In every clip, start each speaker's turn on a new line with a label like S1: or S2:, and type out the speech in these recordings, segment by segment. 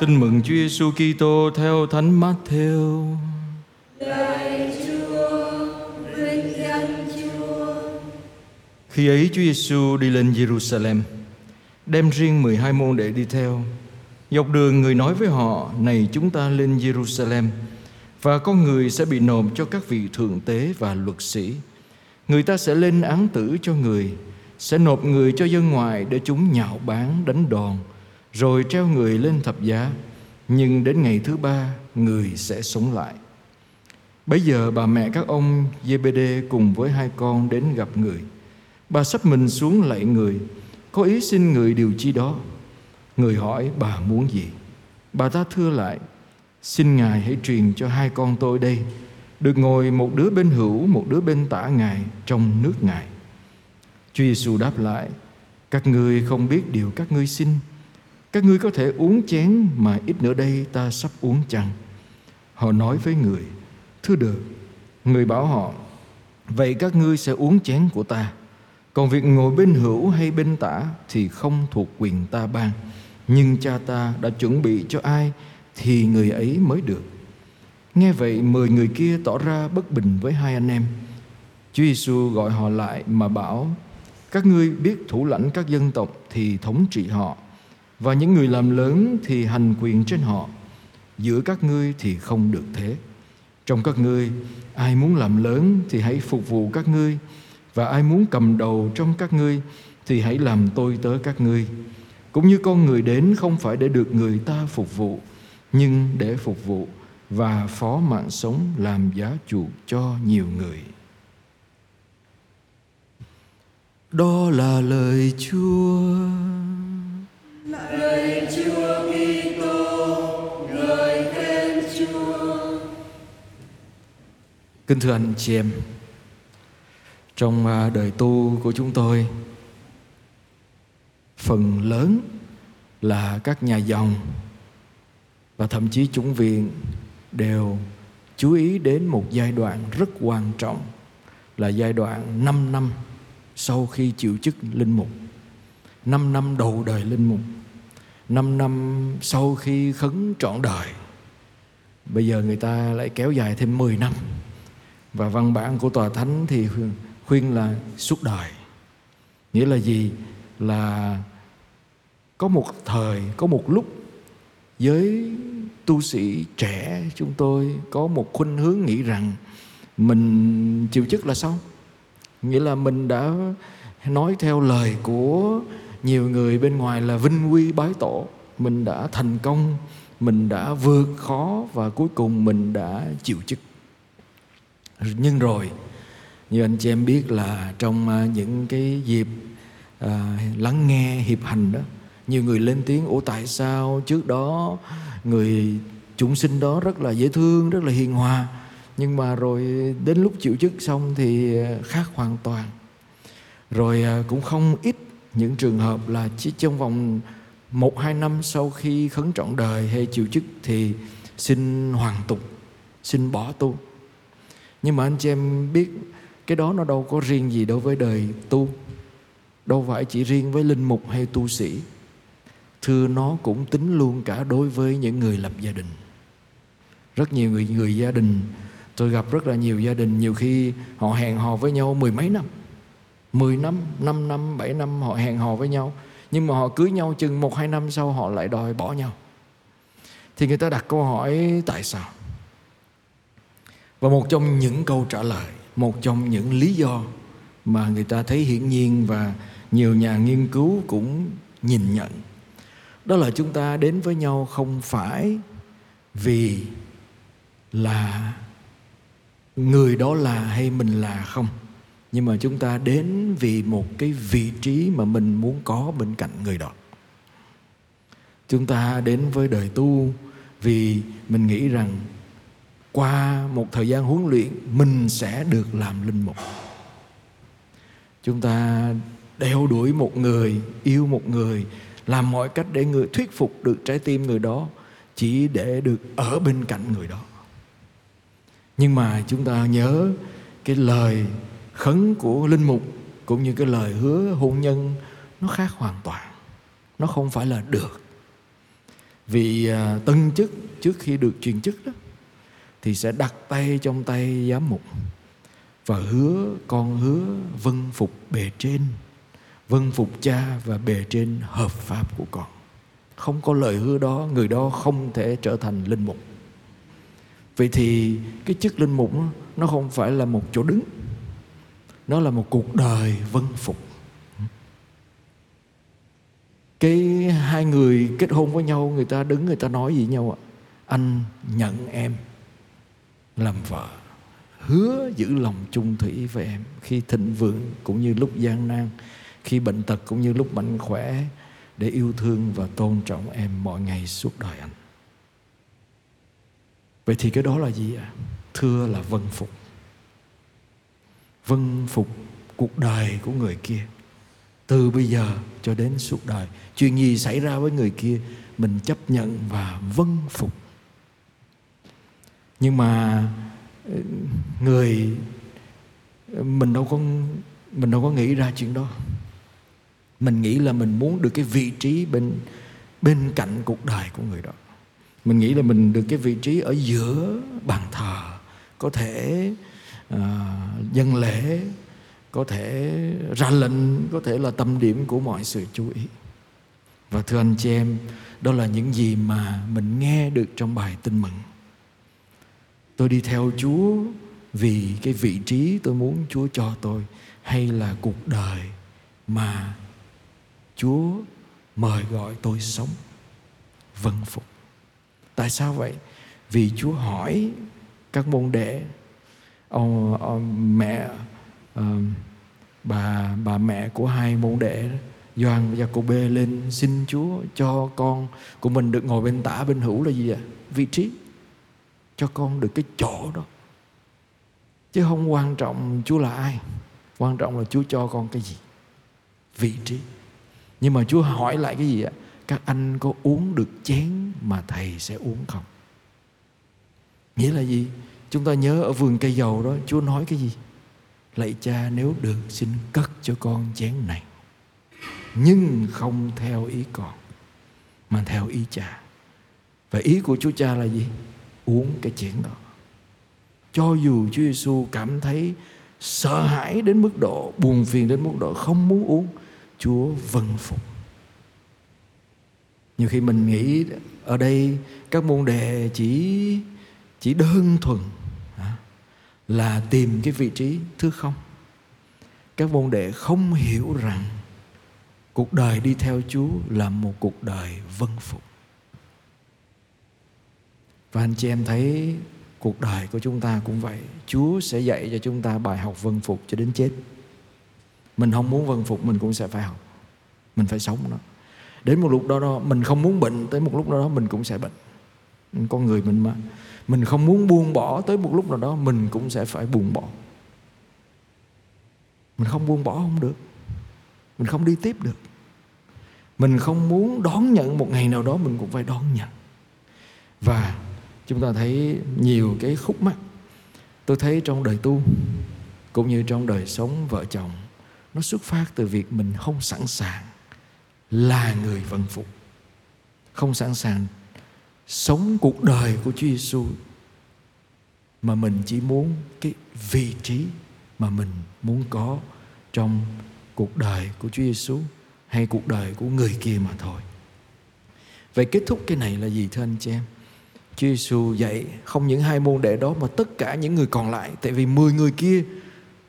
S1: Tin mừng Chúa Giêsu Kitô theo Thánh Matthew.
S2: Lạy Chúa, vinh danh Chúa.
S1: Khi ấy Chúa Giêsu đi lên Jerusalem, đem riêng 12 môn đệ đi theo. Dọc đường người nói với họ, này chúng ta lên Jerusalem, và con người sẽ bị nộp cho các vị thượng tế và luật sĩ. Người ta sẽ lên án tử cho người, sẽ nộp người cho dân ngoại để chúng nhạo báng đánh đòn, rồi treo người lên thập giá. Nhưng đến ngày thứ ba, người sẽ sống lại. Bấy giờ bà mẹ các ông Giê-bê-đê cùng với hai con đến gặp người. Bà sắp mình xuống lạy người, có ý xin người điều chi đó. Người hỏi bà muốn gì? Bà ta thưa lại, xin Ngài hãy truyền cho hai con tôi đây, được ngồi một đứa bên hữu, một đứa bên tả Ngài trong nước Ngài. Chúa Giêsu đáp lại, các ngươi không biết điều các ngươi xin. Các ngươi có thể uống chén mà ít nữa đây ta sắp uống chăng? Họ nói với người, thưa được. Người bảo họ, vậy các ngươi sẽ uống chén của ta. Còn việc ngồi bên hữu hay bên tả thì không thuộc quyền ta ban. Nhưng cha ta đã chuẩn bị cho ai thì người ấy mới được. Nghe vậy mười người kia tỏ ra bất bình với hai anh em. Chúa Giêsu gọi họ lại mà bảo các ngươi biết thủ lãnh các dân tộc thì thống trị họ và những người làm lớn thì hành quyền trên họ. Giữa các ngươi thì không được thế. Trong các ngươi, ai muốn làm lớn thì hãy phục vụ các ngươi và ai muốn cầm đầu trong các ngươi thì hãy làm tôi tớ các ngươi. Cũng như con người đến không phải để được người ta phục vụ, nhưng để phục vụ và phó mạng sống làm giá chuộc cho nhiều người. Đó là lời Chúa. Kính thưa anh chị em, trong à, đời tu của chúng tôi, phần lớn là các nhà dòng và thậm chí chúng viện đều chú ý đến một giai đoạn rất quan trọng là giai đoạn 5 năm sau khi chịu chức linh mục. 5 năm đầu đời linh mục. 5 năm sau khi khấn trọn đời. Bây giờ người ta lại kéo dài thêm 10 năm. Và văn bản của tòa thánh thì khuyên là suốt đời. Nghĩa là gì? Là có một thời, có một lúc với tu sĩ trẻ chúng tôi có một khuynh hướng nghĩ rằng mình chịu chức là xong nghĩa là mình đã nói theo lời của nhiều người bên ngoài là vinh quy bái tổ mình đã thành công mình đã vượt khó và cuối cùng mình đã chịu chức nhưng rồi như anh chị em biết là trong à, những cái dịp à, lắng nghe hiệp hành đó nhiều người lên tiếng ủa tại sao trước đó người chúng sinh đó rất là dễ thương rất là hiền hòa nhưng mà rồi đến lúc chịu chức xong thì à, khác hoàn toàn. Rồi à, cũng không ít những trường hợp là chỉ trong vòng một hai năm sau khi khấn trọn đời hay chịu chức thì xin hoàn tục xin bỏ tu nhưng mà anh chị em biết cái đó nó đâu có riêng gì đối với đời tu. Đâu phải chỉ riêng với linh mục hay tu sĩ. Thưa nó cũng tính luôn cả đối với những người lập gia đình. Rất nhiều người người gia đình tôi gặp rất là nhiều gia đình nhiều khi họ hẹn hò với nhau mười mấy năm. Mười năm, năm năm, bảy năm họ hẹn hò với nhau. Nhưng mà họ cưới nhau chừng một hai năm sau họ lại đòi bỏ nhau. Thì người ta đặt câu hỏi tại sao? Và một trong những câu trả lời, Một trong những lý do mà người ta thấy hiển nhiên Và nhiều nhà nghiên cứu cũng nhìn nhận, Đó là chúng ta đến với nhau không phải vì là người đó là hay mình là không, nhưng mà chúng ta đến vì một cái vị trí mà mình muốn có bên cạnh người đó. Chúng ta đến với đời tu vì mình nghĩ rằng qua một thời gian huấn luyện, mình sẽ được làm linh mục. Chúng ta đeo đuổi một người, yêu một người, làm mọi cách để người, thuyết phục được trái tim người đó, chỉ để được ở bên cạnh người đó. Nhưng mà chúng ta nhớ cái lời khấn của linh mục cũng như cái lời hứa hôn nhân, nó khác hoàn toàn. Nó không phải là được. Vì à, tân chức trước khi được truyền chức đó thì sẽ đặt tay trong tay giám mục và hứa con hứa vâng phục bề trên vâng phục cha và bề trên hợp pháp của con. Không có lời hứa đó, người đó không thể trở thành linh mục. Vậy thì cái chức linh mục nó không phải là một chỗ đứng, nó là một cuộc đời vâng phục. Cái hai người kết hôn với nhau, người ta đứng, người ta nói gì nhau ạ? Anh nhận em làm vợ, hứa giữ lòng chung thủy với em khi thịnh vượng cũng như lúc gian nan, khi bệnh tật cũng như lúc mạnh khỏe để yêu thương và tôn trọng em mọi ngày suốt đời anh. Vậy thì cái đó là gì ạ? Thưa là vân phục. Vân phục cuộc đời của người kia. Từ bây giờ cho đến suốt đời, chuyện gì xảy ra với người kia, mình chấp nhận và vân phục nhưng mà ờ, người mình đâu có mình đâu có nghĩ ra chuyện đó. Mình nghĩ là mình muốn được cái vị trí bên bên cạnh cuộc đời của người đó. Mình nghĩ là mình được cái vị trí ở giữa bàn thờ. Có thể uh, dân lễ có thể ra lệnh có thể là tâm điểm của mọi sự chú ý. Và thưa anh chị em đó là những gì mà mình nghe được trong bài tin mừng tôi đi theo chúa vì cái vị trí tôi muốn chúa cho tôi hay là cuộc đời mà chúa mời gọi tôi sống vâng phục tại sao vậy vì chúa hỏi các môn đệ ông, ông mẹ uh, bà bà mẹ của hai môn đệ Doan và cô bê lên xin Chúa cho con của mình được ngồi bên tả bên hữu là gì ạ? Vị trí. Cho con được cái chỗ đó. Chứ không quan trọng Chúa là ai. Quan trọng là Chúa cho con cái gì. Vị trí. Nhưng mà Chúa hỏi lại cái gì ạ? Các anh có uống được chén mà thầy sẽ uống không? Nghĩa là gì? Chúng ta nhớ ở vườn cây dầu đó, Chúa nói cái gì? Lạy cha, nếu được, xin cất cho con chén này Nhưng không theo ý con, Mà theo ý cha Và ý của Chúa cha là gì? Uống cái chén đó. Cho dù Chúa Giêsu cảm thấy sợ hãi đến mức độ, Buồn phiền đến mức độ không muốn uống, Chúa vâng phục. Nhiều khi mình nghĩ ở đây các môn đề chỉ chỉ đơn thuần là tìm cái vị trí thứ không. Các môn đệ không hiểu rằng cuộc đời đi theo chúa là một cuộc đời vân phục và anh chị em thấy cuộc đời của chúng ta cũng vậy. Chúa sẽ dạy cho chúng ta bài học vân phục cho đến chết. Mình không muốn vân phục, mình cũng sẽ phải học. Mình phải sống nó. Đến một lúc đó đó, mình không muốn bệnh, tới một lúc đó đó mình cũng sẽ bệnh. Con người mình mà. Mình không muốn buông bỏ, tới một lúc nào đó mình cũng sẽ phải buông bỏ. Mình không buông bỏ không được. Mình không đi tiếp được. Mình không muốn đón nhận một ngày nào đó mình cũng phải đón nhận. Và chúng ta thấy nhiều cái khúc mắc tôi thấy trong đời tu, cũng như trong đời sống vợ chồng, nó xuất phát từ việc mình không sẵn sàng là người vận phục không sẵn sàng sống cuộc đời của Chúa Giêsu mà mình chỉ muốn cái vị trí mà mình muốn có trong cuộc đời của Chúa Giêsu hay cuộc đời của người kia mà thôi. Vậy kết thúc cái này là gì, thưa anh chị em? Chúa Giêsu dạy không những hai môn đệ đó mà tất cả những người còn lại tại vì 10 người kia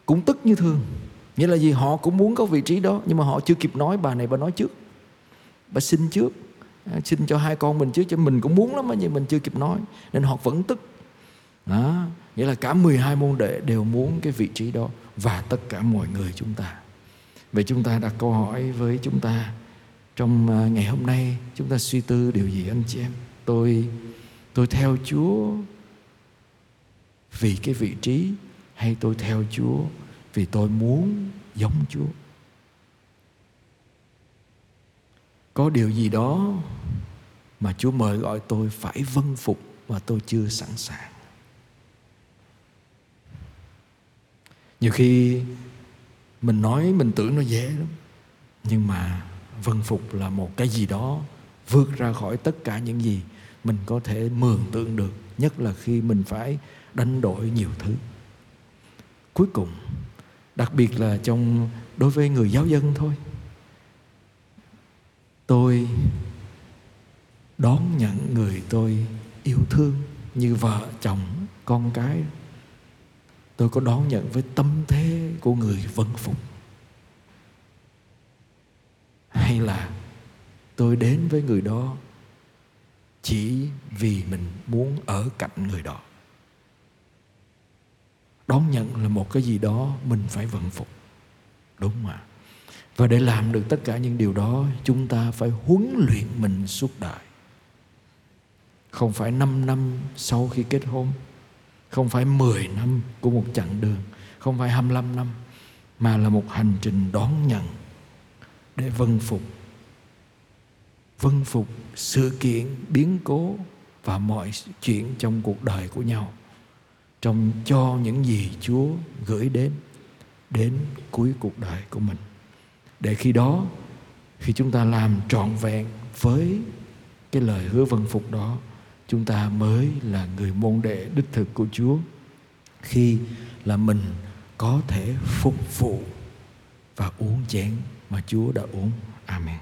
S1: cũng tức như thường. Nghĩa là gì? Họ cũng muốn có vị trí đó nhưng mà họ chưa kịp nói bà này bà nói trước. Bà xin trước À, xin cho hai con mình trước, cho mình cũng muốn lắm nhưng mình chưa kịp nói nên họ vẫn tức đó nghĩa là cả 12 môn đệ đều muốn cái vị trí đó và tất cả mọi người chúng ta vậy chúng ta đặt câu hỏi với chúng ta trong à, ngày hôm nay chúng ta suy tư điều gì anh chị em tôi tôi theo Chúa vì cái vị trí hay tôi theo Chúa vì tôi muốn giống Chúa có điều gì đó mà Chúa mời gọi tôi phải vâng phục mà tôi chưa sẵn sàng. Nhiều khi mình nói mình tưởng nó dễ lắm, nhưng mà vâng phục là một cái gì đó vượt ra khỏi tất cả những gì mình có thể mường tượng được, nhất là khi mình phải đánh đổi nhiều thứ. Cuối cùng, đặc biệt là trong, đối với người giáo dân thôi, tôi đón nhận người tôi yêu thương như vợ, chồng, con cái. Tôi có đón nhận với tâm thế của người vân phục. Hay là tôi đến với người đó chỉ vì mình muốn ở cạnh người đó. Đón nhận là một cái gì đó mình phải vận phục, đúng mà và để làm được tất cả những điều đó, chúng ta phải huấn luyện mình suốt đời. Không phải 5 năm sau khi kết hôn, không phải 10 năm của một chặng đường, không phải 25 năm, mà là một hành trình đón nhận để vân phục vân phục sự kiện, biến cố và mọi chuyện trong cuộc đời của nhau trong cho những gì Chúa gửi đến đến cuối cuộc đời của mình để khi đó, khi chúng ta làm trọn vẹn với cái lời hứa vân phục đó, chúng ta mới là người môn đệ đích thực của Chúa khi là mình có thể phục vụ và uống chén mà Chúa đã uống. Amen.